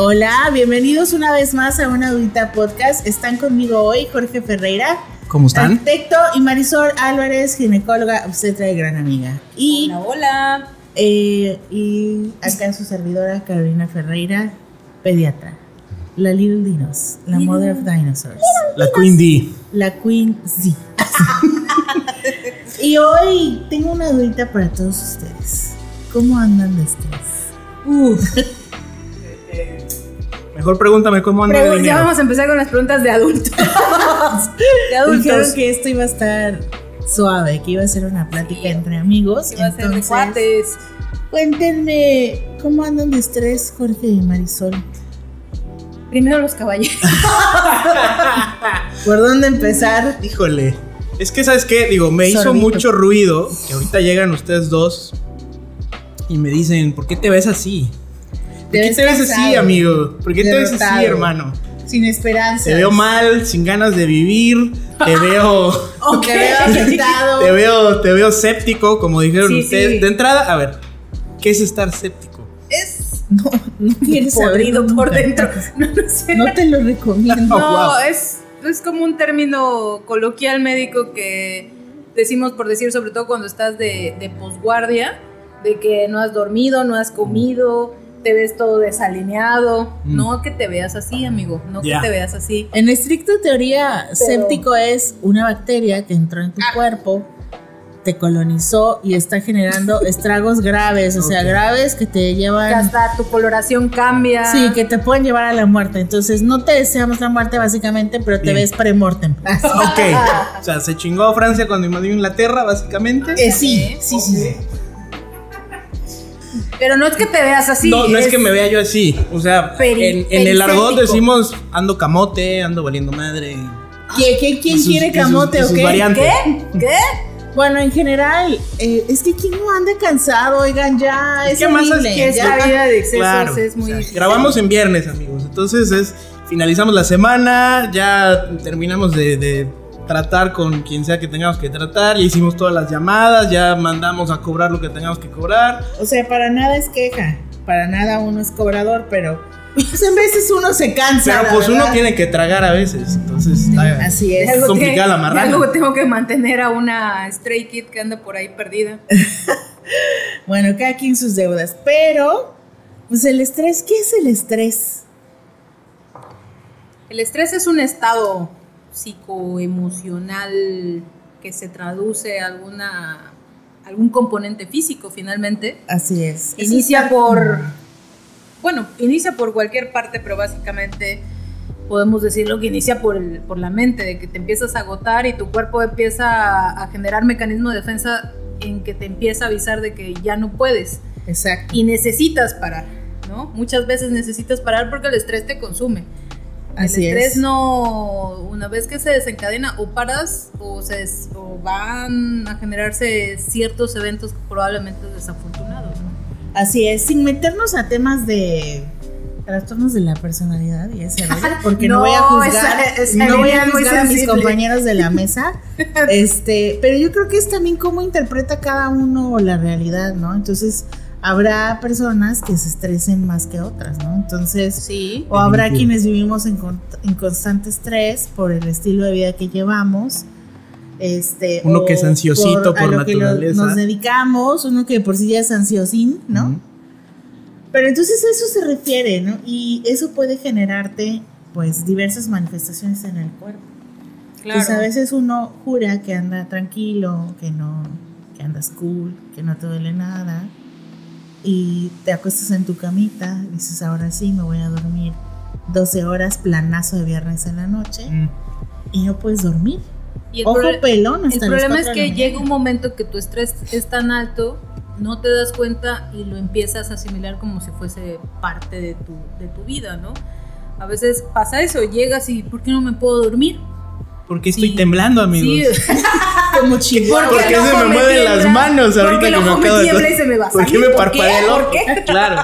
Hola, bienvenidos una vez más a una Audita Podcast. Están conmigo hoy Jorge Ferreira, ¿Cómo están? arquitecto, y Marisol Álvarez, ginecóloga, obstetra y gran amiga. Y, Hola, hola. eh, y acá su servidora Carolina Ferreira, pediatra. La Little Dinos, la Mother of Dinosaurs, La Queen D. la Queen Z. y hoy tengo una dudita para todos ustedes. ¿Cómo andan de estrés? Mejor pregúntame cómo anda Pero el ya vamos a empezar con las preguntas de adultos. de Dijeron adultos. que esto iba a estar suave, que iba a ser una plática entre amigos. Que va a ser de Entonces, cuates. cuéntenme cómo andan de estrés Jorge y Marisol. Primero los caballeros. ¿Por dónde empezar? Híjole. Es que, ¿sabes qué? Digo, me hizo mucho ruido que ahorita llegan ustedes dos y me dicen, ¿por qué te ves así? ¿Por qué te ves así, amigo? ¿Por qué te ves así, derrotado, hermano? Sin esperanza. Te veo mal, sin ganas de vivir, te veo, Te veo afectado. te veo, te veo séptico, como dijeron Sí, ustedes. sí. De entrada, a ver, ¿qué es estar séptico? Es No, no podrido nunca. por dentro. No, no cierto. No te lo recomiendo. No, wow. es, es como un término coloquial médico que decimos por decir, sobre todo cuando estás de, de posguardia, de que no has dormido, no has comido, te ves todo desalineado. Mm. No que te veas así, amigo, no que te veas así. En estricta teoría, séptico es una bacteria que entró en tu Ah. cuerpo, te colonizó y está generando estragos graves, o sea, graves que te Que llevan hasta tu coloración cambia. Sí, que te pueden llevar a la muerte. Entonces, no te deseamos la muerte básicamente, pero te Bien. ves premortem. Ok. O sea, se chingó Francia cuando invadió Inglaterra, básicamente. Eh, sí, sí, sí, sí. Pero no es que te veas así. no, no es, que me vea yo así. O sea, Peri- en, en el argot decimos ando camote, ando valiendo madre. ¿Qui- qui- ¿Quién sus- quiere sus- camote o sus qué? ¿Qué? ¿Qué? Bueno, en general, eh, es que quien no anda cansado, oigan, ya es, Es que más es Que ya. esta vida de excesos Claro. es muy o sea, difícil. grabamos en viernes, amigos. Entonces es finalizamos la semana, ya terminamos de, de tratar con quien sea que tengamos que tratar, ya hicimos todas las llamadas, ya mandamos a cobrar lo que tengamos que cobrar. O sea, para nada es queja, para nada uno es cobrador, pero pues, en veces uno se cansa. Pero pues uno tiene que tragar a veces. Entonces está, Así es. algo complicada la marrana. Algo que tengo que mantener a una stray kid que anda por ahí perdida. Bueno, cada quien sus deudas, pero pues el estrés, ¿qué es el estrés? El estrés es un estado psicoemocional que se traduce a alguna algún componente físico finalmente. Así es. Inicia por bueno, inicia por cualquier parte, pero básicamente podemos decirlo que inicia por, el- por la mente, de que te empiezas a agotar y tu cuerpo empieza a, a generar mecanismo de defensa en que te empieza a avisar de que ya no puedes Exacto. y necesitas parar, ¿no? Muchas veces necesitas parar porque el estrés te consume. Así el estrés es. no, una vez que se desencadena, o paras o, se, o van a generarse ciertos eventos probablemente desafortunados. ¿no? Así es, sin meternos a temas de trastornos de la personalidad y ese rollo, porque no, No, voy a juzgar, esa- esa no voy a juzgar a mis compañeros de la mesa, este, pero yo creo que es también cómo interpreta cada uno la realidad, ¿no? Entonces habrá personas que se estresen más que otras, ¿no? Entonces Sí. o habrá quienes vivimos en, con- en constante estrés por el estilo de vida que llevamos. Este, Uno o que es ansiosito por a lo que lo- naturaleza. nos dedicamos, uno que por sí ya es ansiosín, ¿no? Pero entonces a eso se refiere, ¿no? Y eso puede generarte, pues, diversas manifestaciones en el cuerpo. Claro. Pues a veces uno jura que anda tranquilo, que no, que andas cool, que no te duele nada. Y te acuestas en tu camita, dices, ahora sí, me voy a dormir 12 horas, planazo de viernes en la noche, Mm. y no puedes dormir. Y el, Ojo pelón hasta el problema es que llega un momento que tu estrés es tan alto, no te das cuenta y lo empiezas a asimilar como si fuese parte de tu, de tu vida, ¿no? A veces pasa eso, llegas y ¿por qué no me puedo dormir? Porque estoy Sí. temblando, amigos. Sí, Como chihuahua. ¿Por qué se me mueven las manos ahorita que me acabo de se me va a ¿Por qué salir? me ¿Por parpadea qué? el ojo? ¿Por qué? Claro.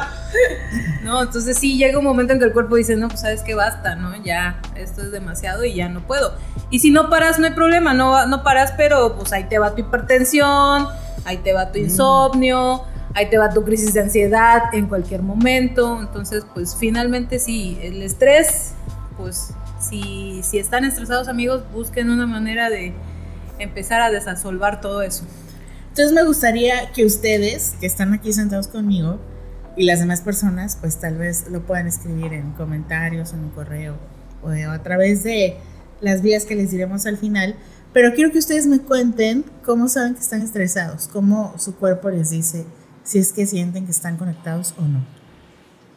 No, entonces sí llega un momento en que el cuerpo dice, no, pues sabes que basta, ¿no? Ya, esto es demasiado y ya no puedo. Y si no paras, no hay problema, no, no paras, pero pues ahí te va tu hipertensión, ahí te va tu insomnio, ahí te va tu crisis de ansiedad en cualquier momento. Entonces, pues finalmente sí, el estrés, pues si, si están estresados amigos, busquen una manera de empezar a desasolvar todo eso. Entonces me gustaría que ustedes, que están aquí sentados conmigo, y las demás personas, pues tal vez lo puedan escribir en comentarios, en un correo, o a través de las vías que les diremos al final. Pero quiero que ustedes me cuenten cómo saben que están estresados, cómo su cuerpo les dice si es que sienten que están conectados o no.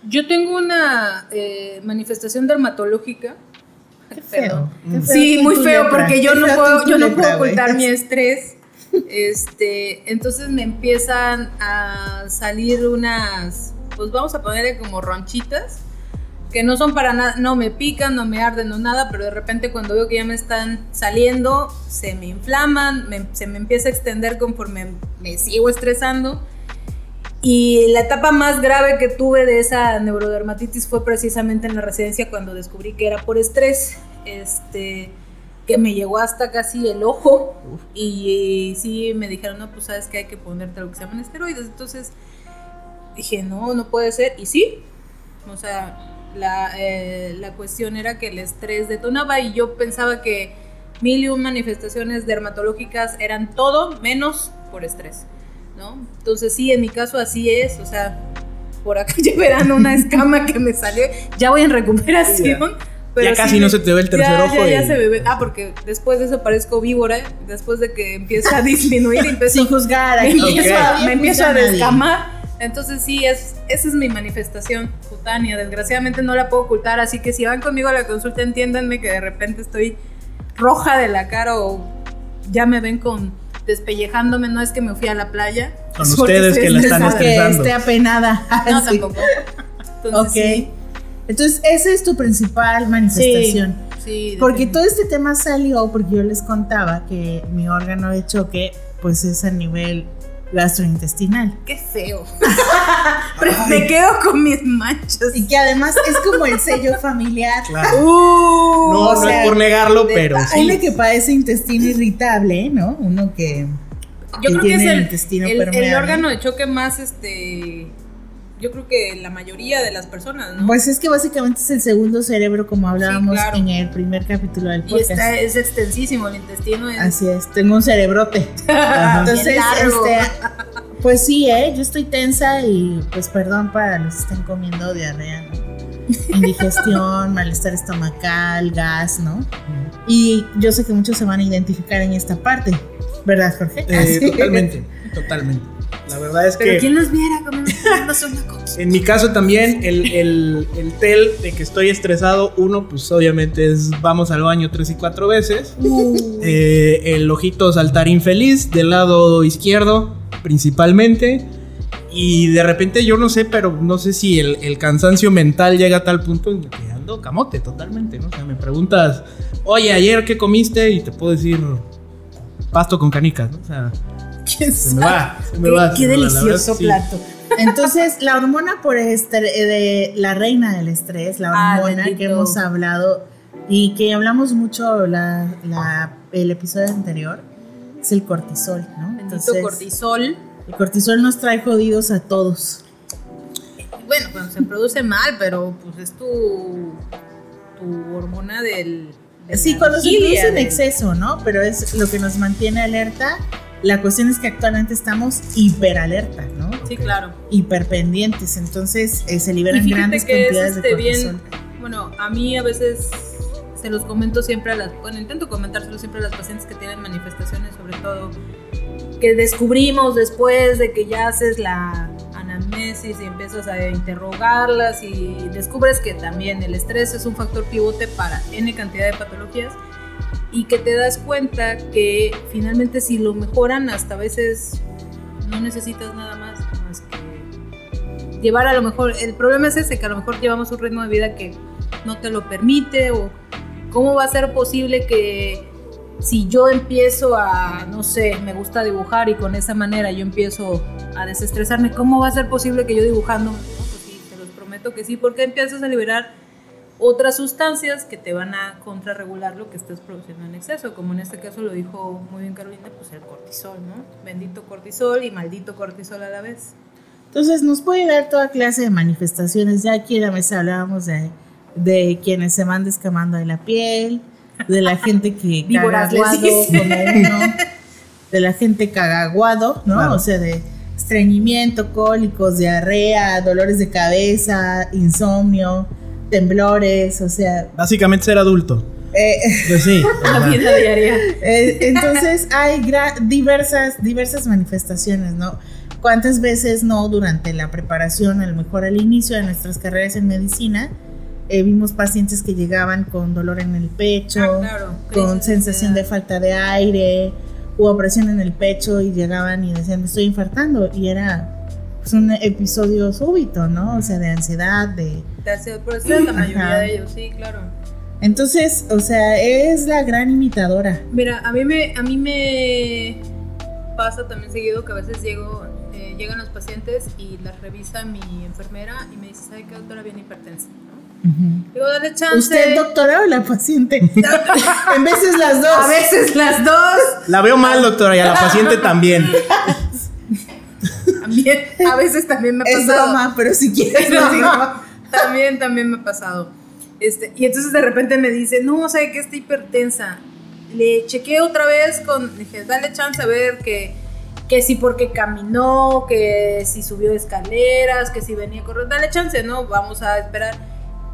Yo tengo una eh, manifestación dermatológica. Qué feo. sí, muy feo porque yo no puedo, yo no puedo ocultar mi estrés. Este, entonces me empiezan a salir unas, pues vamos a ponerle como ronchitas que no son para nada, no me pican, no me arden, no nada, pero de repente cuando veo que ya me están saliendo, se me inflaman, se me empieza a extender conforme me sigo estresando. Y la etapa más grave que tuve de esa neurodermatitis fue precisamente en la residencia cuando descubrí que era por estrés, este, que me llegó hasta casi el ojo. Y, sí me dijeron, no, pues sabes que hay que ponerte lo que se llaman esteroides. Entonces dije, no, no puede ser. Y sí, o sea, la, eh, la cuestión era que el estrés detonaba y yo pensaba que mil y un manifestaciones dermatológicas eran todo menos por estrés, ¿no? Entonces sí, en mi caso así es, o sea, por acá llevarán una escama que me salió, ya voy en recuperación. Pero ya casi no se te ve el tercer ojo. Ya, ya se ve. Ah, porque después de eso parezco víbora, después de que empieza a disminuir, empiezo, Sin juzgar, me, me empiezo a descamar entonces sí, es, esa es mi manifestación cutánea. Desgraciadamente no la puedo ocultar, así que si van conmigo a la consulta entiéndanme que de repente estoy roja de la cara o ya me ven con despellejándome. No es que me fui a la playa. Con ustedes que la están estresando. Que esté apenada. No, tampoco. Entonces, ok. Entonces esa es tu principal manifestación. Sí, sí porque todo este tema salió porque yo les contaba que mi órgano de choque pues es a nivel gastrointestinal. Qué feo. Pero me quedo con mis manchas. Y que además es como el sello familiar. Claro. Uh, no, no es por negarlo, pero. Hay sí. que padece intestino irritable, ¿no? Uno que. Yo creo que es el, intestino el, el órgano de choque más este yo creo que la mayoría de las personas, ¿no? Pues es que básicamente es el segundo cerebro, como hablábamos en el primer capítulo del podcast. Y está, es extensísimo, el intestino es... Así es, tengo un cerebrote. Entonces, este, pues sí, ¿eh? Yo estoy tensa y pues perdón para los que estén comiendo diarrea, Indigestión, malestar estomacal, gas, ¿no? Y yo sé que muchos se van a identificar en esta parte, ¿verdad, Jorge? Eh, totalmente, totalmente. La verdad es Pero que. ¿quién los viera una En mi caso también, el, el, el, tel de que estoy estresado, uno, pues obviamente es vamos al baño tres y cuatro veces. Uh. Eh, el ojito saltar infeliz del lado izquierdo, principalmente. Y de repente yo no sé, pero no sé si el, el, cansancio mental llega a tal punto en que ando camote totalmente, ¿no? O sea, me preguntas, oye, ayer qué comiste y te puedo decir pasto con canicas, ¿no? O sea, se me va, se me qué, va. Qué delicioso plato. Entonces, la hormona por este, de la reina del estrés, la Ah, hormona que hemos hablado y que hablamos mucho la, la, el episodio anterior, es el cortisol, ¿no? Bendito Entonces, cortisol. El cortisol nos trae jodidos a todos. Bueno, cuando se produce mal, pero pues es tu, tu hormona del... De sí, cuando se produce en exceso, ¿no? Pero es lo que nos mantiene alerta la cuestión es que actualmente estamos hiperalerta, ¿no? Sí, okay. claro. Hiperpendientes, entonces eh, se liberan grandes que cantidades es este de cortisol. Bien, bueno, a mí a veces se los comento siempre a las, bueno, intento comentárselos siempre a las pacientes que tienen manifestaciones, sobre todo que descubrimos después de que ya haces la anamnesis y empiezas a interrogarlas y descubres que también el estrés es un factor pivote para N cantidad de patologías y que te das cuenta que finalmente si lo mejoran hasta a veces no necesitas nada más que llevar a lo mejor el problema es ese que a lo mejor llevamos un ritmo de vida que no te lo permite o cómo va a ser posible que si yo empiezo a no sé me gusta dibujar y con esa manera yo empiezo a desestresarme cómo va a ser posible que yo dibujando pues te los prometo que sí porque empiezas a liberar otras sustancias que te van a contrarregular lo que estés produciendo en exceso, como en este caso lo dijo muy bien Carolina, pues el cortisol, ¿no? Bendito cortisol y maldito cortisol a la vez. Entonces nos puede dar toda clase de manifestaciones. Ya aquí en la mesa hablábamos de, de quienes se van descamando de la piel, de la gente que dice. como uno, de la gente cagaguado, ¿no? Claro. O sea, de estreñimiento, cólicos, diarrea, dolores de cabeza, insomnio, temblores, o sea, Básicamente ser adulto. eh, Pues sí. La vida diaria. eh, entonces hay gra- diversas, diversas manifestaciones, ¿no? ¿Cuántas veces no durante la preparación, a lo mejor al inicio de nuestras carreras en medicina, eh, vimos pacientes que llegaban con dolor en el pecho, Ah, claro, con sensación de falta de aire, hubo presión en el pecho y llegaban y decían, me estoy infartando. Y era pues, un episodio súbito, ¿no? O sea, de ansiedad, de... Te hace- Por eso es la mayoría Ajá. de ellos, sí, claro. Entonces, o sea, es la gran imitadora. Mira, a mí me, a mí me pasa también seguido que a veces llego, eh, llegan los pacientes y las revisa mi enfermera y me dice, ¿sabe qué doctora viene hipertensa? Digo, dale chance. ¿Usted doctora o la paciente? en veces las dos. A veces las dos. La veo mal, doctora, y a la paciente también. También, a veces también me ha Es pasado. broma, pero si quieres No, digo. también, también me ha pasado. Este, y entonces de repente me dice, no, sé que está hipertensa. Le chequeé otra vez con, dije, dale chance a ver que, que si porque caminó, que si subió escaleras, que si venía corriendo, dale chance, ¿no? Vamos a esperar.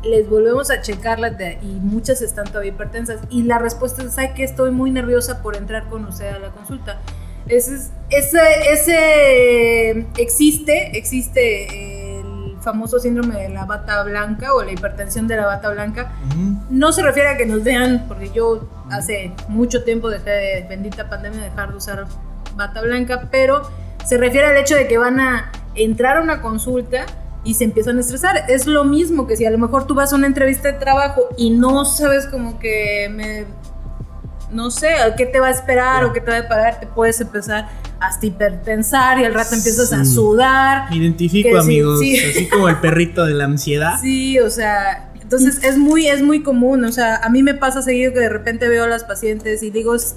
Les volvemos a checarlas y muchas están todavía hipertensas. Y la respuesta es, ¿sabe que estoy muy nerviosa por entrar con usted a la consulta? Ese, es- ese, ese existe, existe el famoso síndrome de la bata blanca o la hipertensión de la bata blanca. No se refiere a que nos vean, porque yo hace mucho tiempo dejé de bendita pandemia de dejar de usar bata blanca, pero se refiere al hecho de que van a entrar a una consulta y se empiezan a estresar. Es lo mismo que si a lo mejor tú vas a una entrevista de trabajo y no sabes como que me no sé, qué te va a esperar o qué te va a parar, te puedes empezar hasta hipertensar y al rato empiezas a sudar. Me identifico, amigos. sí. Así como el perrito de la ansiedad. Sí, o sea, entonces es muy, es muy común. O sea, a mí me pasa seguido que de repente veo a las pacientes y digo, "Es-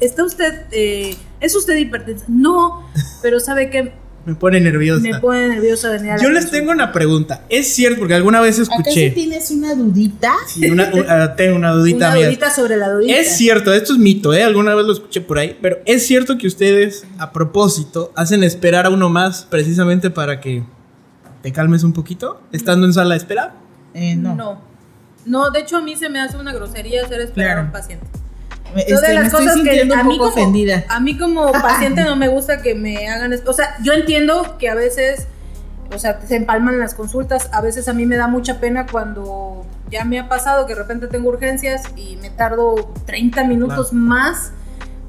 ¿está usted, eh, es usted hipertensa? No, pero sabe que Me pone nerviosa. me pone nerviosa venir a la Yo les tengo una pregunta. Es cierto, porque alguna vez ¿Acaso escuché. tienes una dudita? Sí, una- ah, tengo una dudita Una mía. dudita sobre la dudita. Es cierto, esto es mito, ¿eh? Alguna vez lo escuché por ahí, pero es cierto que ustedes, a propósito, hacen esperar a uno más precisamente para que te calmes un poquito, estando en sala de espera. Eh, no. No. No, de hecho a mí se me hace una grosería hacer esperar Claro. a un paciente. De este, me las estoy cosas que a mí, poco como, ofendida. a mí como paciente no me gusta que me hagan... es- O sea, yo entiendo que a veces, o sea, se empalman las consultas. A veces a mí me da mucha pena cuando ya me ha pasado que de repente tengo urgencias y me tardo 30 minutos más.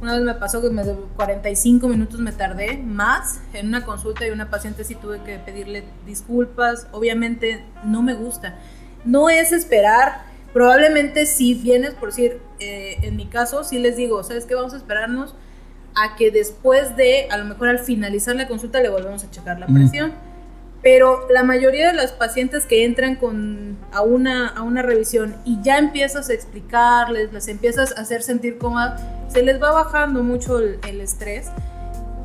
Una vez me pasó que me 45 minutos me tardé más en una consulta y una paciente sí tuve que pedirle disculpas. Obviamente no me gusta. No es esperar. Probablemente si vienes, por decir, eh, en mi caso, sí les digo, ¿sabes qué? Vamos a esperarnos a que después de, a lo mejor al finalizar la consulta, le volvemos a checar la Mm. presión. Pero la mayoría de las pacientes que entran con, a, una, a una revisión y ya empiezas a explicarles, les empiezas a hacer sentir cómoda, se les va bajando mucho el, el estrés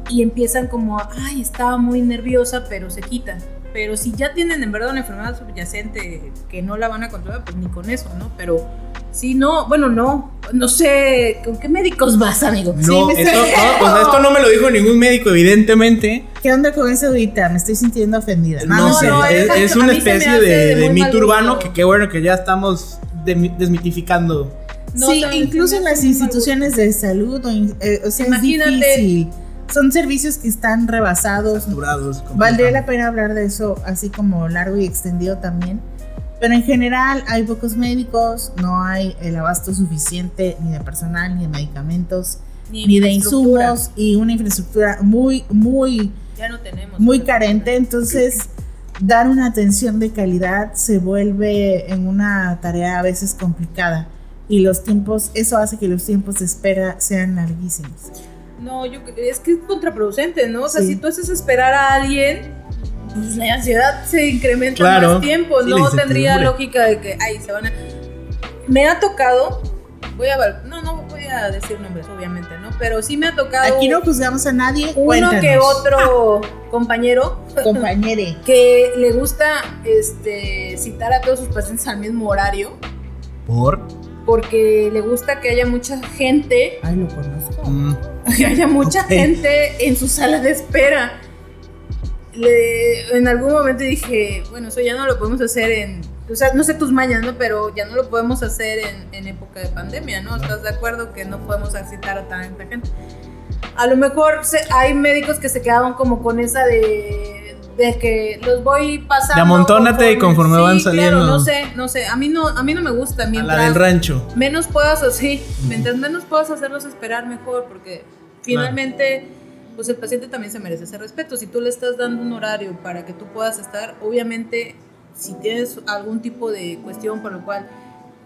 y empiezan como, ay, estaba muy nerviosa, pero se quitan. Pero si ya tienen en verdad una enfermedad subyacente que no la van a controlar, pues ni con eso, ¿no? Pero si no, bueno, no, no sé, ¿con qué médicos vas, amigo? No, me esto, no, o sea, esto no me lo dijo ningún médico, evidentemente. ¿Qué onda con esa dudita? Me estoy sintiendo ofendida. No, no, sé, no, es, es- es a una especie de, de mito urbano que qué bueno que ya estamos desmitificando. No, sí, incluso en las instituciones de salud, o, eh, o sea, Imagínate. es difícil. Son servicios que están rebasados. Saturados, Valdría la pena hablar de eso así como largo y extendido también. Pero en general hay pocos médicos, no hay el abasto suficiente ni de personal, ni de medicamentos, ni de insumos y una infraestructura muy, muy, Ya no tenemos. muy carente. Entonces, dar una atención de calidad se vuelve en una tarea a veces complicada. Y los tiempos, eso hace que los tiempos de espera sean larguísimos. No, yo es que es contraproducente, ¿no? O sea, Sí. si tú haces esperar a alguien, pues la ansiedad se incrementa Claro. más tiempo. Sí, no tendría lógica de que, ay, se van a. Me ha tocado. Voy a. No, no voy a decir nombres, obviamente, ¿no? Pero sí me ha tocado. Aquí no juzgamos a nadie. Uno cuéntanos. que otro compañero Compañere. que le gusta este, citar a todos sus pacientes al mismo horario ¿Por? porque le gusta que haya mucha gente, Ay, lo conozco. Mm, que haya mucha Ok. gente en su sala de espera. Le- en algún momento dije, bueno, eso ya no lo podemos hacer en, o sea, no sé tus mañas, ¿no? Pero ya no lo podemos hacer en, en época de pandemia, ¿no? ¿Estás de acuerdo que no podemos citar a tanta gente? A lo mejor se- hay médicos que se quedaban como con esa de, de que los voy pasando. De amontónate y conforme van saliendo. Claro, no sé, no sé. A mí no, a mí no me gusta. a Mientras la del rancho. menos puedas así, mientras menos puedas hacerlos esperar mejor, porque finalmente, pues el paciente también se merece ese respeto. Si tú le estás dando un horario para que tú puedas estar, obviamente, si tienes algún tipo de cuestión por lo cual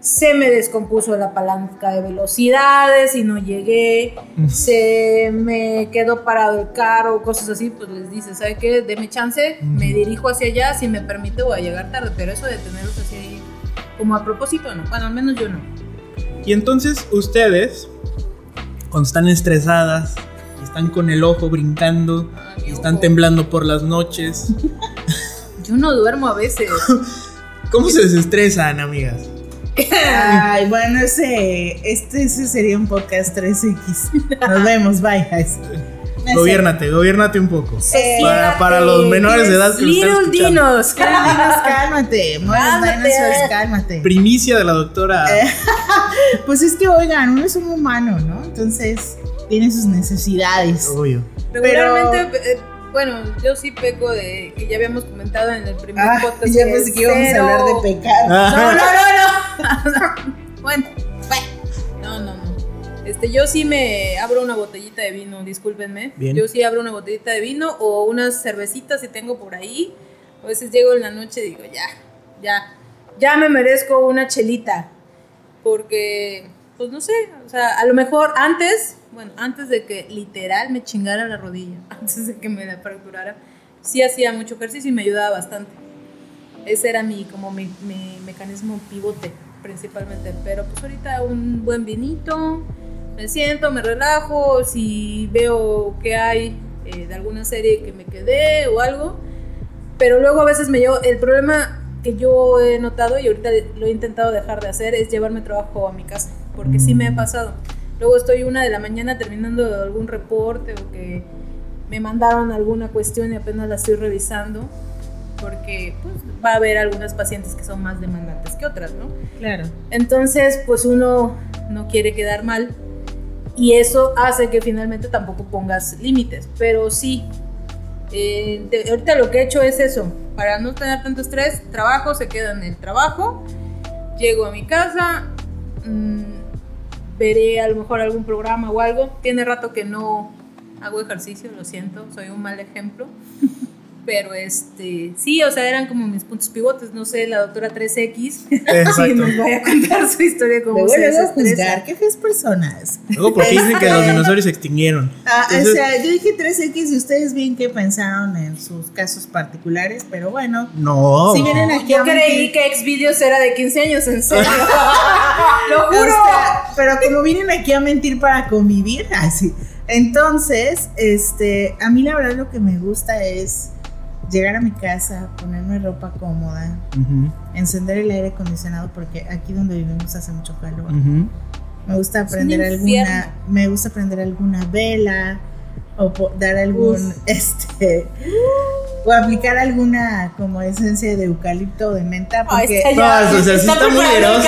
se me descompuso la palanca de velocidades y no llegué, se me quedó parado el carro, cosas así, pues les dices, ¿sabe qué? Deme chance, me dirijo hacia allá, si me permite voy a llegar tarde, pero eso de tenerlos así como a propósito, no, bueno, al menos yo no. Y entonces ustedes, cuando están estresadas, y están con el ojo brincando, y están temblando por las noches, Yo no duermo a veces. ¿cómo se desestresan, amigas? Ay, bueno, ese, este, ese sería un podcast 3X. Nos vemos, bye. No sé. Gobiérnate, gobiérnate un poco. Eh, Para, para los menores de edad que Little. Dinos. Dinos, cálmate. Cálmate. Dinosaurs, cálmate. Primicia de la doctora. Eh. Pues es que, oigan, uno es un humano, ¿no? Entonces, tiene sus necesidades. Obvio. Regularmente, eh, bueno, yo sí peco de que ya habíamos comentado en el primer Ah, podcast. ya que pensé que íbamos a cero- hablar de pecado. No, no, no, no. bueno, bueno. No, no, no. Este, yo sí me abro una botellita de vino, discúlpenme. Bien. Yo sí abro una botellita de vino o unas cervecitas si tengo por ahí. A veces llego en la noche y digo, ya, ya, ya me merezco una chelita. Porque, pues no sé, o sea, a lo mejor antes, bueno, antes de que literal me chingara la rodilla, antes de que me la fracturara, sí hacía mucho ejercicio y me ayudaba bastante. Ese era mi, como mi, mi mecanismo pivote principalmente. Pero pues ahorita un buen vinito, me siento, me relajo, si veo que hay eh, de alguna serie que me quedé o algo. Pero luego a veces me llevo, el problema que yo he notado y ahorita lo he intentado dejar de hacer es llevarme trabajo a mi casa, porque sí me ha pasado. Luego estoy una de la mañana terminando algún reporte o que me mandaron alguna cuestión y apenas la estoy revisando, porque pues, va a haber algunas pacientes que son más demandantes que otras, ¿no? Claro. Entonces, pues uno no quiere quedar mal y eso hace que finalmente tampoco pongas límites, pero sí. Eh, de- ahorita lo que he hecho es eso, para no tener tanto estrés, trabajo, se queda en el trabajo, llego a mi casa, mm, veré a lo mejor algún programa o algo, tiene rato que no hago ejercicio, lo siento, soy un mal ejemplo, pero este, sí, o sea, eran como mis puntos pivotes, no sé, la doctora 3X, si nos vaya a contar su historia como Luego se a juzgar. Qué feas personas. Luego porque dicen que los dinosaurios se extinguieron. Ah, Entonces, o sea, yo dije 3X y ustedes bien que pensaron en sus casos particulares, pero bueno. no. Si vienen aquí Yo a creí que Xvideos era de 15 años, en serio. Lo O juro. sea, pero como vienen aquí a mentir para convivir, así. Entonces, este, a mí la verdad lo que me gusta es llegar a mi casa, ponerme ropa cómoda, encender el aire acondicionado porque aquí donde vivimos hace mucho calor. Me gusta prender alguna, me gusta prender alguna vela o po- dar algún, Uf. este, o aplicar alguna como esencia de eucalipto o de menta porque, está No, Ya, o sea, sí está está muy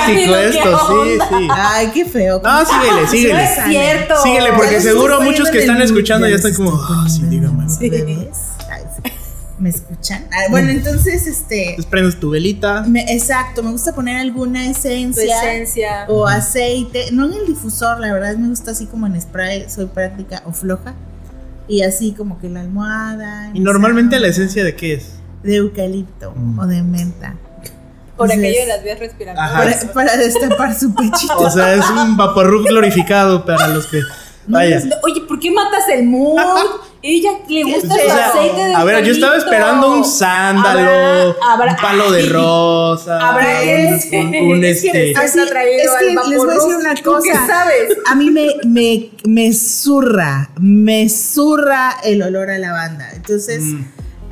¿qué esto, sí, sí. ay, qué feo. No, síguele, No síguele. es cierto. Síguele, porque seguro muchos que están escuchando ya están como, "Ah, sí, dígame. mood, Sí. bebés". ¿Me escuchan? Ah, bueno, entonces, este, Entonces prendes tu velita. me- exacto, me gusta poner alguna Tu esencia. esencia. O aceite, no en el difusor, la verdad me gusta así como en spray, soy práctica o floja. Y así como que la almohada. Y normalmente la la esencia de qué es? De eucalipto Mm. o de menta. Por Entonces, aquello de las vías respiratorias. Para, para destapar su pechito. O sea, es un vaporrup glorificado para los que. Vaya. Oye, ¿por qué matas el mood? Ella le gusta el sea, aceite de A ver, yo estaba esperando un sándalo, Habrá- habrá- un palo de rosa, Habrá un, que- un- un, es que este. Así, traído es que les voy a decir una ¿Tú qué cosa. sabes? A mí me, me, me zurra, me zurra el olor a lavanda. Entonces, Mm.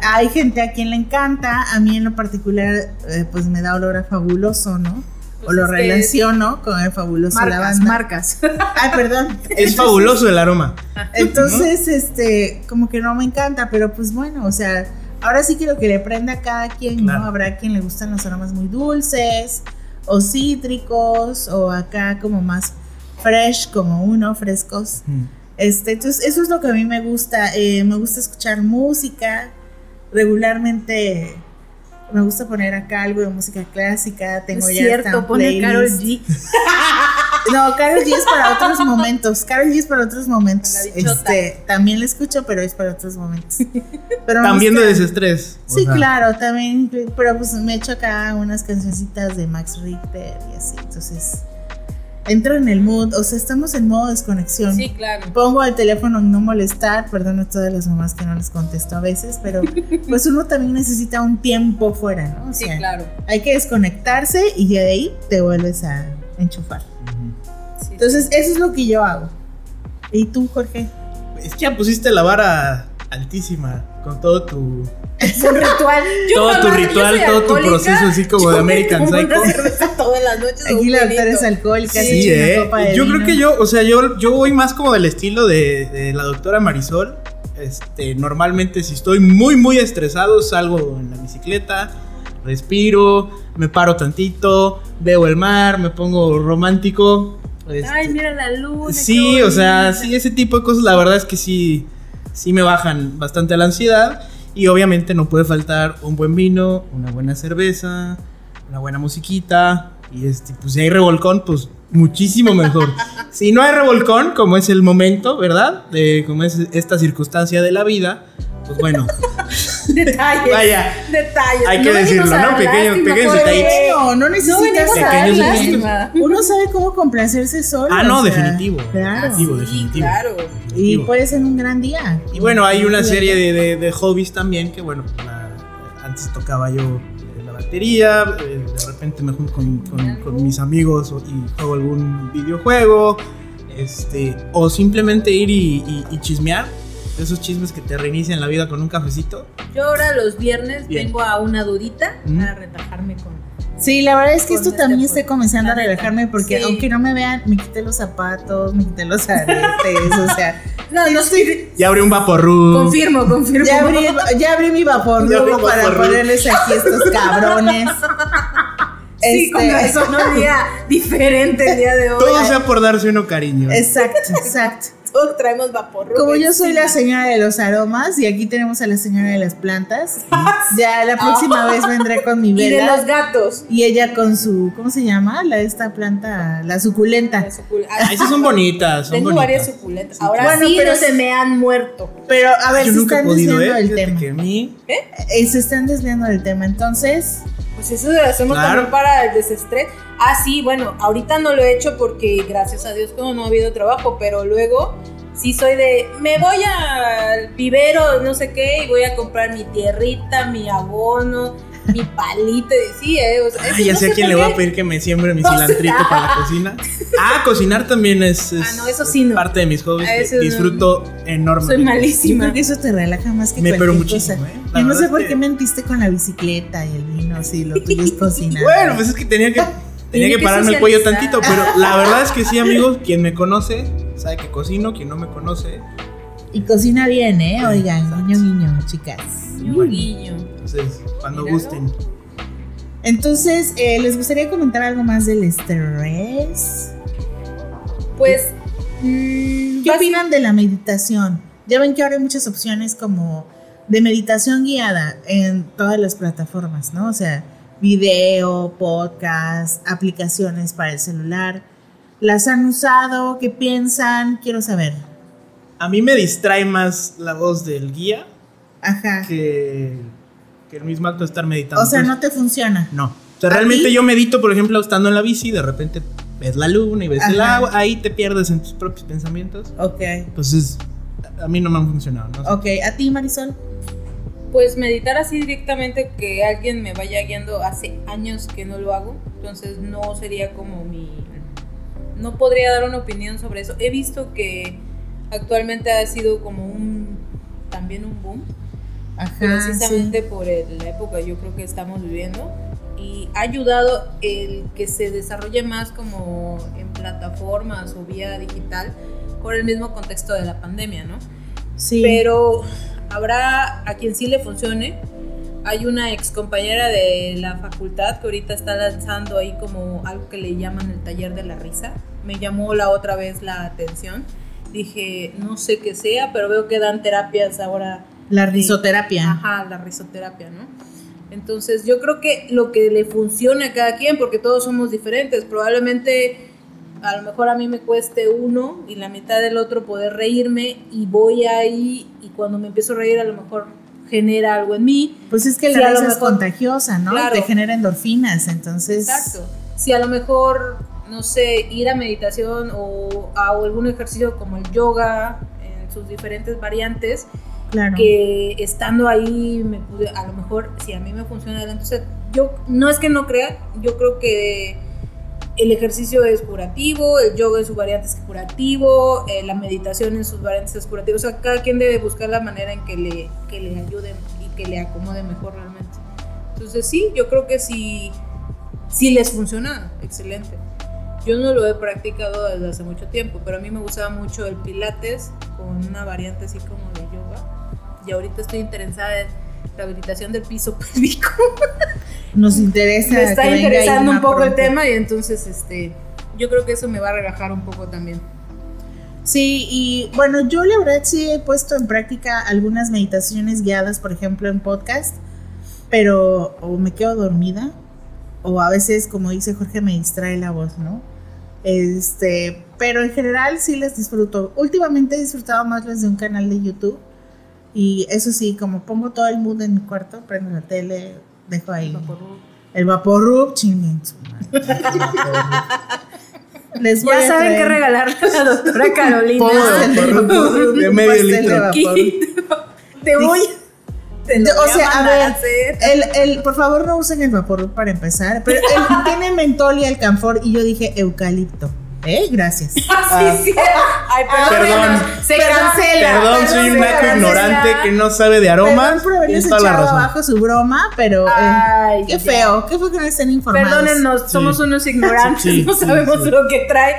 hay gente a quien le encanta. A mí en lo particular, eh, pues me da olor a fabuloso, ¿no? O Pues lo que- relaciono con el fabuloso Marcas, lavanda. marcas. Ay, perdón. Es fabuloso el aroma. Entonces, este, como que no me encanta, pero pues bueno, o sea, ahora sí quiero que le prenda a cada quien, Claro. ¿no? Habrá quien le gustan los aromas muy dulces, o cítricos, o acá como más fresh, como uno, frescos. Mm. Este, entonces, eso es lo que a mí me gusta. eh, me gusta escuchar música. Regularmente me gusta poner acá algo de música clásica. Tengo es ya cierto, pone Carol. G. No, Carol G es para otros momentos. Carol G es para otros momentos. Este, también la escucho, pero es para otros momentos. Pero También de desestrés. o Sí, sea, claro, también. Pero pues me echo acá unas cancioncitas de Max Richter y así. Entonces, entro en el mood. O sea, estamos en modo desconexión. Sí, claro. Pongo el teléfono en no molestar, perdón a todas las mamás que no les contesto a veces, pero pues uno también necesita un tiempo fuera, ¿no? O Sí, sea, claro. hay que desconectarse y de ahí te vuelves a enchufar. Sí. Entonces, eso es lo que yo hago. ¿Y tú, Jorge? Es que ya pusiste la vara altísima con todo tu, un ritual. Yo todo tu jamás- ritual, todo tu proceso así como de me American Psycho. Todas las noches. Aquí la doctora vinito. es alcohólica, Sí, Sí, eh. copa de Yo creo que yo, o sea, yo, yo voy más como del estilo de, de la doctora Marisol. Este, normalmente si estoy muy, muy estresado, salgo en la bicicleta, respiro, me paro tantito, veo el mar, me pongo romántico. este, Ay, mira la luna. Sí, o sea, sí, ese tipo de cosas, la verdad es que sí, sí me bajan bastante la ansiedad. Y obviamente no puede faltar un buen vino, una buena cerveza, una buena musiquita. Y este, pues si hay revolcón, pues muchísimo mejor. si no hay revolcón, como es el momento, ¿verdad? De, como es esta circunstancia de la vida, pues bueno, Detalles. Vaya. Detalles. Hay que decirlo, ¿no? Pequeños- pequeños detallitos. No, no No necesitas Pequeños lástima. Uno sabe cómo complacerse solo. Ah, no, o sea, definitivo. Claro. Definitivo, Sí, definitivo. claro. Y puede ser un gran día. Y bueno, hay una serie de, de- de hobbies también que, bueno, la- antes tocaba yo eh, la batería, eh, de repente me junto con, con- con mis amigos y juego algún videojuego, este, o simplemente ir y, y- y chismear, esos chismes que te reinician la vida con un cafecito. Yo ahora los viernes Bien. vengo a una dudita Mm. a retajarme con. Sí, la verdad es que esto este también pues, está comenzando a relajarme porque Sí. aunque no me vean, me quité los zapatos, me quité los aretes, o sea, No, no estoy. Ya abrí un vaporru. Confirmo, confirmo. ya abrí, ya abrí mi vapor Ya abrí mi para vaporru. ponerles aquí estos cabrones. Sí, Este, con razón, un día diferente el día de hoy. Todo sea por darse uno cariño. Exacto, exacto. Traemos vapor. Como yo soy la señora de los aromas y aquí tenemos a la señora de las plantas, ya la próxima vez vendré con mi Y de vela los gatos. y ella con su, ¿cómo se llama? La esta planta, la suculenta. La sucul- Ah, esas son bonitas, son Tengo bonitas. varias suculentas. Ahora Bueno, sí pero no se me han muerto. Pero a ver, Yo se nunca están podido, desviando ¿eh? del tema. que a mí... Eh, se están desviando del tema. Entonces, Pues eso lo hacemos Claro. también para el desestrés. Ah, sí, bueno, ahorita no lo he hecho porque gracias a Dios como no ha habido trabajo, pero luego sí soy de, me voy al vivero, no sé qué, y voy a comprar mi tierrita, mi abono, mi palito, y sí, eh, o sea, Ah, ya no sé a quién le voy a pedir que me siembre mi sea- cilantrito para la cocina. Ah, cocinar también es, es- Ah, no, eso sí no. parte de mis hobbies. Que disfruto enormemente. Soy yo malísima. creo que eso te relaja más que Me- cualquier muchísimo, cosa. ¿eh? Yo no sé por que- qué mentiste con la bicicleta y el vino, si lo tuyo es cocinar. Bueno, pues es que tenía que tenía que que pararme el cuello tantito, pero la verdad es que sí, amigos, quien me conoce sabe que cocino, quien no me conoce, Y cocina bien, ¿eh? Oigan, Exacto. guiño, guiño, chicas. Un guiño. entonces cuando Míralo. gusten. Entonces, eh, ¿les gustaría comentar algo más del estrés? Pues, mm, ¿Qué basi- opinan de la meditación? Ya ven que ahora hay muchas opciones como de meditación guiada en todas las plataformas, ¿no? O sea, video, podcast, aplicaciones para el celular. ¿Las han usado? ¿Qué piensan? Quiero saber. A mí me distrae más la voz del guía Ajá. que, que el mismo acto de estar meditando. O sea, no te funciona. no. O sea, ¿A realmente yo medito, por ejemplo, estando en la bici, de repente ves la luna y ves el Ajá. agua, ahí te pierdes en tus propios pensamientos. Ok. Entonces, a mí no me han funcionado. ¿no? Ok, ¿a ti Marisol? Pues meditar así directamente que alguien me vaya guiando hace años que no lo hago, entonces no sería como mi... No podría dar una opinión sobre eso. He visto que actualmente ha sido como un... también un boom, Ajá, precisamente sí. por el- la época yo creo que estamos viviendo y ha ayudado el que se desarrolle más como en plataformas o vía digital por el mismo contexto de la pandemia, ¿no? Sí. Pero habrá a quien sí le funcione. Hay una ex compañera de la facultad que ahorita está lanzando ahí como algo que le llaman el taller de la risa. Me llamó la otra vez la atención. Dije, no sé qué sea, pero veo que dan terapias ahora. La de- risoterapia. Ajá, la risoterapia, ¿no? Entonces yo creo que lo que le funcione a cada quien, porque todos somos diferentes, probablemente a lo mejor a mí me cueste uno y la mitad del otro poder reírme y voy ahí y cuando me empiezo a reír a lo mejor genera algo en mí. Pues es que la lo risa es contagiosa, ¿no? Claro. Te genera endorfinas, entonces. Exacto. Si a lo mejor, no sé, ir a meditación o a algún ejercicio como el yoga en sus diferentes variantes, Claro. que estando ahí me pude, a lo mejor si a mí me funciona entonces yo no es que no crea yo creo que el ejercicio es curativo el yoga en sus variantes es curativo eh, la meditación en sus variantes es curativo. O sea cada quien debe buscar la manera en que le que le ayude y que le acomode mejor realmente. Entonces sí yo creo que si si les funciona. Excelente. Yo no lo he practicado desde hace mucho tiempo, pero a mí me gustaba mucho el pilates con una variante así como de yoga. Y ahorita estoy interesada en rehabilitación del piso pélvico. Nos interesa. me está interesando un poco el tema y entonces este yo creo que eso me va a relajar un poco también. Sí, y bueno, yo la verdad sí he puesto en práctica algunas meditaciones guiadas, por ejemplo, en podcast, pero o me quedo dormida, o a veces, como dice Jorge, me distrae la voz, ¿no? Este, pero en general sí las disfruto. Últimamente he disfrutado más las de un canal de YouTube. Y eso sí, como pongo todo el mood en mi cuarto, prendo la tele, dejo ahí el Vaporub, chinguen su madre. Les voy Ya a saben qué regalarle a la doctora Carolina. Vaporub, de medio litro. Te voy. Te lo O voy sea, a mandar ver, hacer. El, el, por favor, no usen el vapor para empezar. Pero él tiene mentol y alcanfor y yo dije eucalipto. ¿Eh? Gracias. Ah, sí, sí. Ay, perdón. Perdón. Se Perdón. cancela. Perdón, soy un naco ignorante que no sabe de aromas. Perdón por haberles toda la echado razón. abajo su broma, pero eh, Ay, qué ya. feo, qué feo que no estén informados. Perdónennos, Sí. somos unos ignorantes, Sí, no sabemos sí. lo que trae.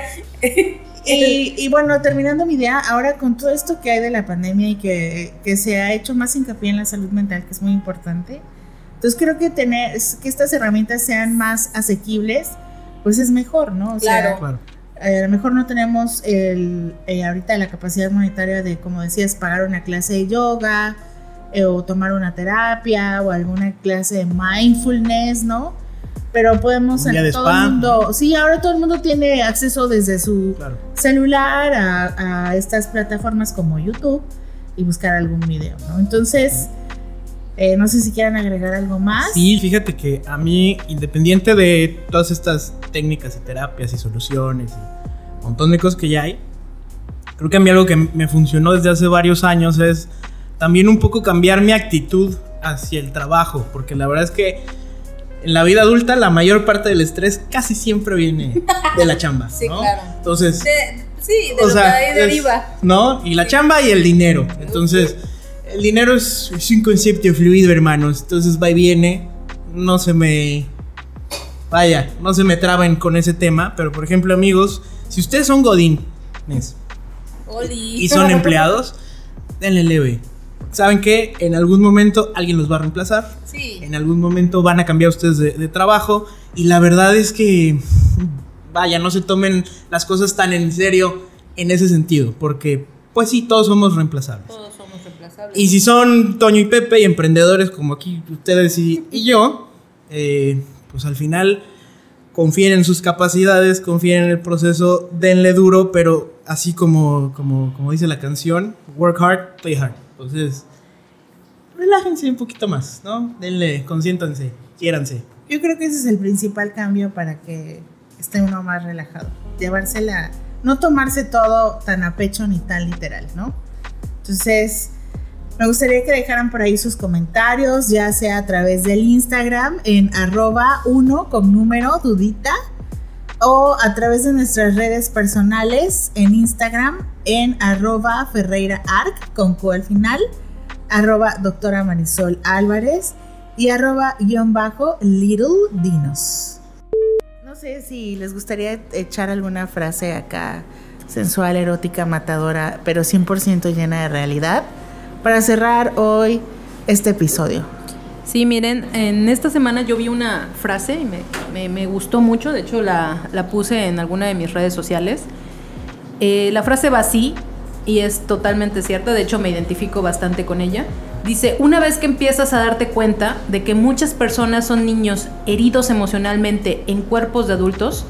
Y, y bueno, terminando mi idea, ahora con todo esto que hay de la pandemia y que, que se ha hecho más hincapié en la salud mental, que es muy importante, entonces creo que tener que estas herramientas sean más asequibles, pues es mejor, ¿no? O sea, Claro. Eh, a lo mejor no tenemos el, eh, ahorita la capacidad monetaria de, como decías, pagar una clase de yoga eh, o tomar una terapia o alguna clase de mindfulness, ¿no? Pero podemos todo spa. el mundo, sí, ahora todo el mundo tiene acceso desde su Claro. celular a, a estas plataformas como YouTube y buscar algún video, ¿no? Entonces, eh, no sé si quieran agregar algo más. Sí, fíjate que a mí, independiente de todas estas técnicas y terapias y soluciones y un montón de cosas que ya hay, creo que a mí algo que me funcionó desde hace varios años es también un poco cambiar mi actitud hacia el trabajo, porque la verdad es que en la vida adulta la mayor parte del estrés casi siempre viene de la chamba, Sí, ¿no? claro. Entonces, De- sí, de o lo sea, que ahí es- deriva. ¿no? Y la chamba y el dinero. Entonces, el dinero es, es un concepto fluido, hermanos. Entonces va y viene. No se me. Vaya, no se me traben con ese tema. Pero, por ejemplo, amigos, si ustedes son Godín y son empleados, denle leve. ¿Saben que En algún momento alguien los va a reemplazar. Sí. En algún momento van a cambiar ustedes de, de trabajo. Y la verdad es que, vaya, no se tomen las cosas tan en serio en ese sentido. Porque, pues sí, todos somos reemplazables. Todos reemplazables. Y si son Toño y Pepe y emprendedores como aquí ustedes y, y yo, eh, pues al final confíen en sus capacidades, confíen en el proceso, denle duro, pero así como, como, como dice la canción, work hard, play hard. Entonces, relájense un poquito más, ¿no? Denle, consiéntanse, quiéranse. Yo creo que ese es el principal cambio para que esté uno más relajado. Llevársela, no tomarse todo tan a pecho ni tan literal, ¿no? Entonces, me gustaría que dejaran por ahí sus comentarios, ya sea a través del Instagram en arroba 1 con número dudita o a través de nuestras redes personales en Instagram en arroba Ferreira Arc con co al final, arroba doctora Marisol Álvarez y arroba guion bajo Little Dinos. No sé si les gustaría echar alguna frase acá sensual, erótica, matadora, pero 100% llena de realidad para cerrar hoy este episodio. Sí, miren, en esta semana yo vi una frase y me, me, gustó mucho, de hecho la, la, puse en alguna de mis redes sociales. Eh, la frase va así y es totalmente cierta, de hecho me identifico bastante con ella. Dice, una vez que empiezas a darte cuenta de que muchas personas son niños heridos emocionalmente en cuerpos de adultos,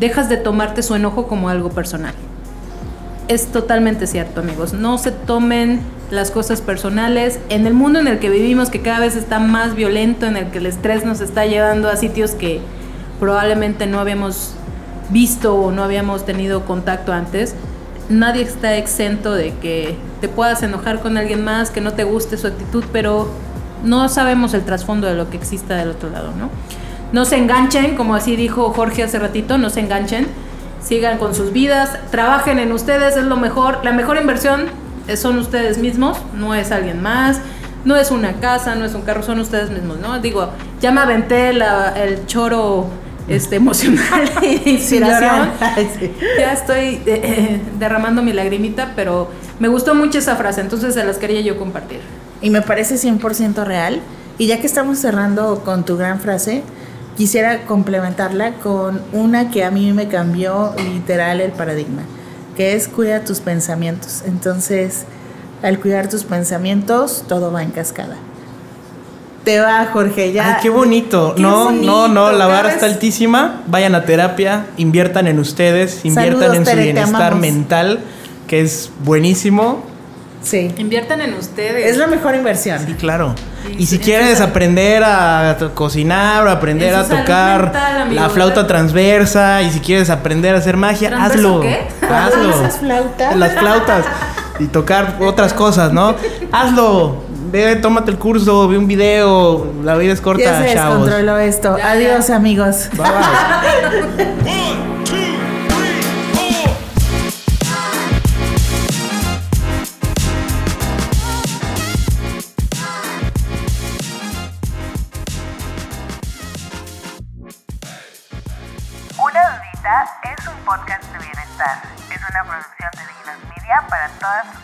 dejas de tomarte su enojo como algo personal. Es totalmente cierto, amigos. No se tomen las cosas personales. En el mundo en el que vivimos, que cada vez está más violento, en el que el estrés nos está llevando a sitios que probablemente no habíamos visto o no habíamos tenido contacto antes, nadie está exento de que te puedas enojar con alguien más, que no te guste su actitud, pero no sabemos el trasfondo de lo que exista del otro lado, ¿no? No se enganchen, como así dijo Jorge hace ratito, no se enganchen, sigan con sus vidas, trabajen en ustedes, es lo mejor, la mejor inversión son ustedes mismos, no es alguien más, no es una casa, no es un carro, son ustedes mismos, ¿no? Digo, ya me aventé el choro este, emocional de inspiración. Ya estoy eh, eh, derramando mi lagrimita, pero me gustó mucho esa frase, entonces se las quería yo compartir. Y me parece 100% real. Y ya que estamos cerrando con tu gran frase, quisiera complementarla con una que a mí me cambió literal el paradigma que es cuida tus pensamientos. Entonces, al cuidar tus pensamientos, todo va en cascada. Te va, Jorge, ya. Ay, qué bonito. no, no, no, la barra está altísima. Vayan a terapia, inviertan en ustedes, inviertan en su bienestar mental, que es buenísimo. Sí. Inviertan en ustedes. Es la mejor inversión. Sí, claro. y si quieres aprender a cocinar o aprender a tocar la flauta transversa y si quieres aprender a hacer magia, hazlo. Qué? Hazlo. ¿Esas flautas? Las flautas y tocar otras cosas, ¿no? hazlo. Ve, tómate el curso, ve un video, la vida es corta, ya se descontroló esto. Adiós, amigos. Bye bye. es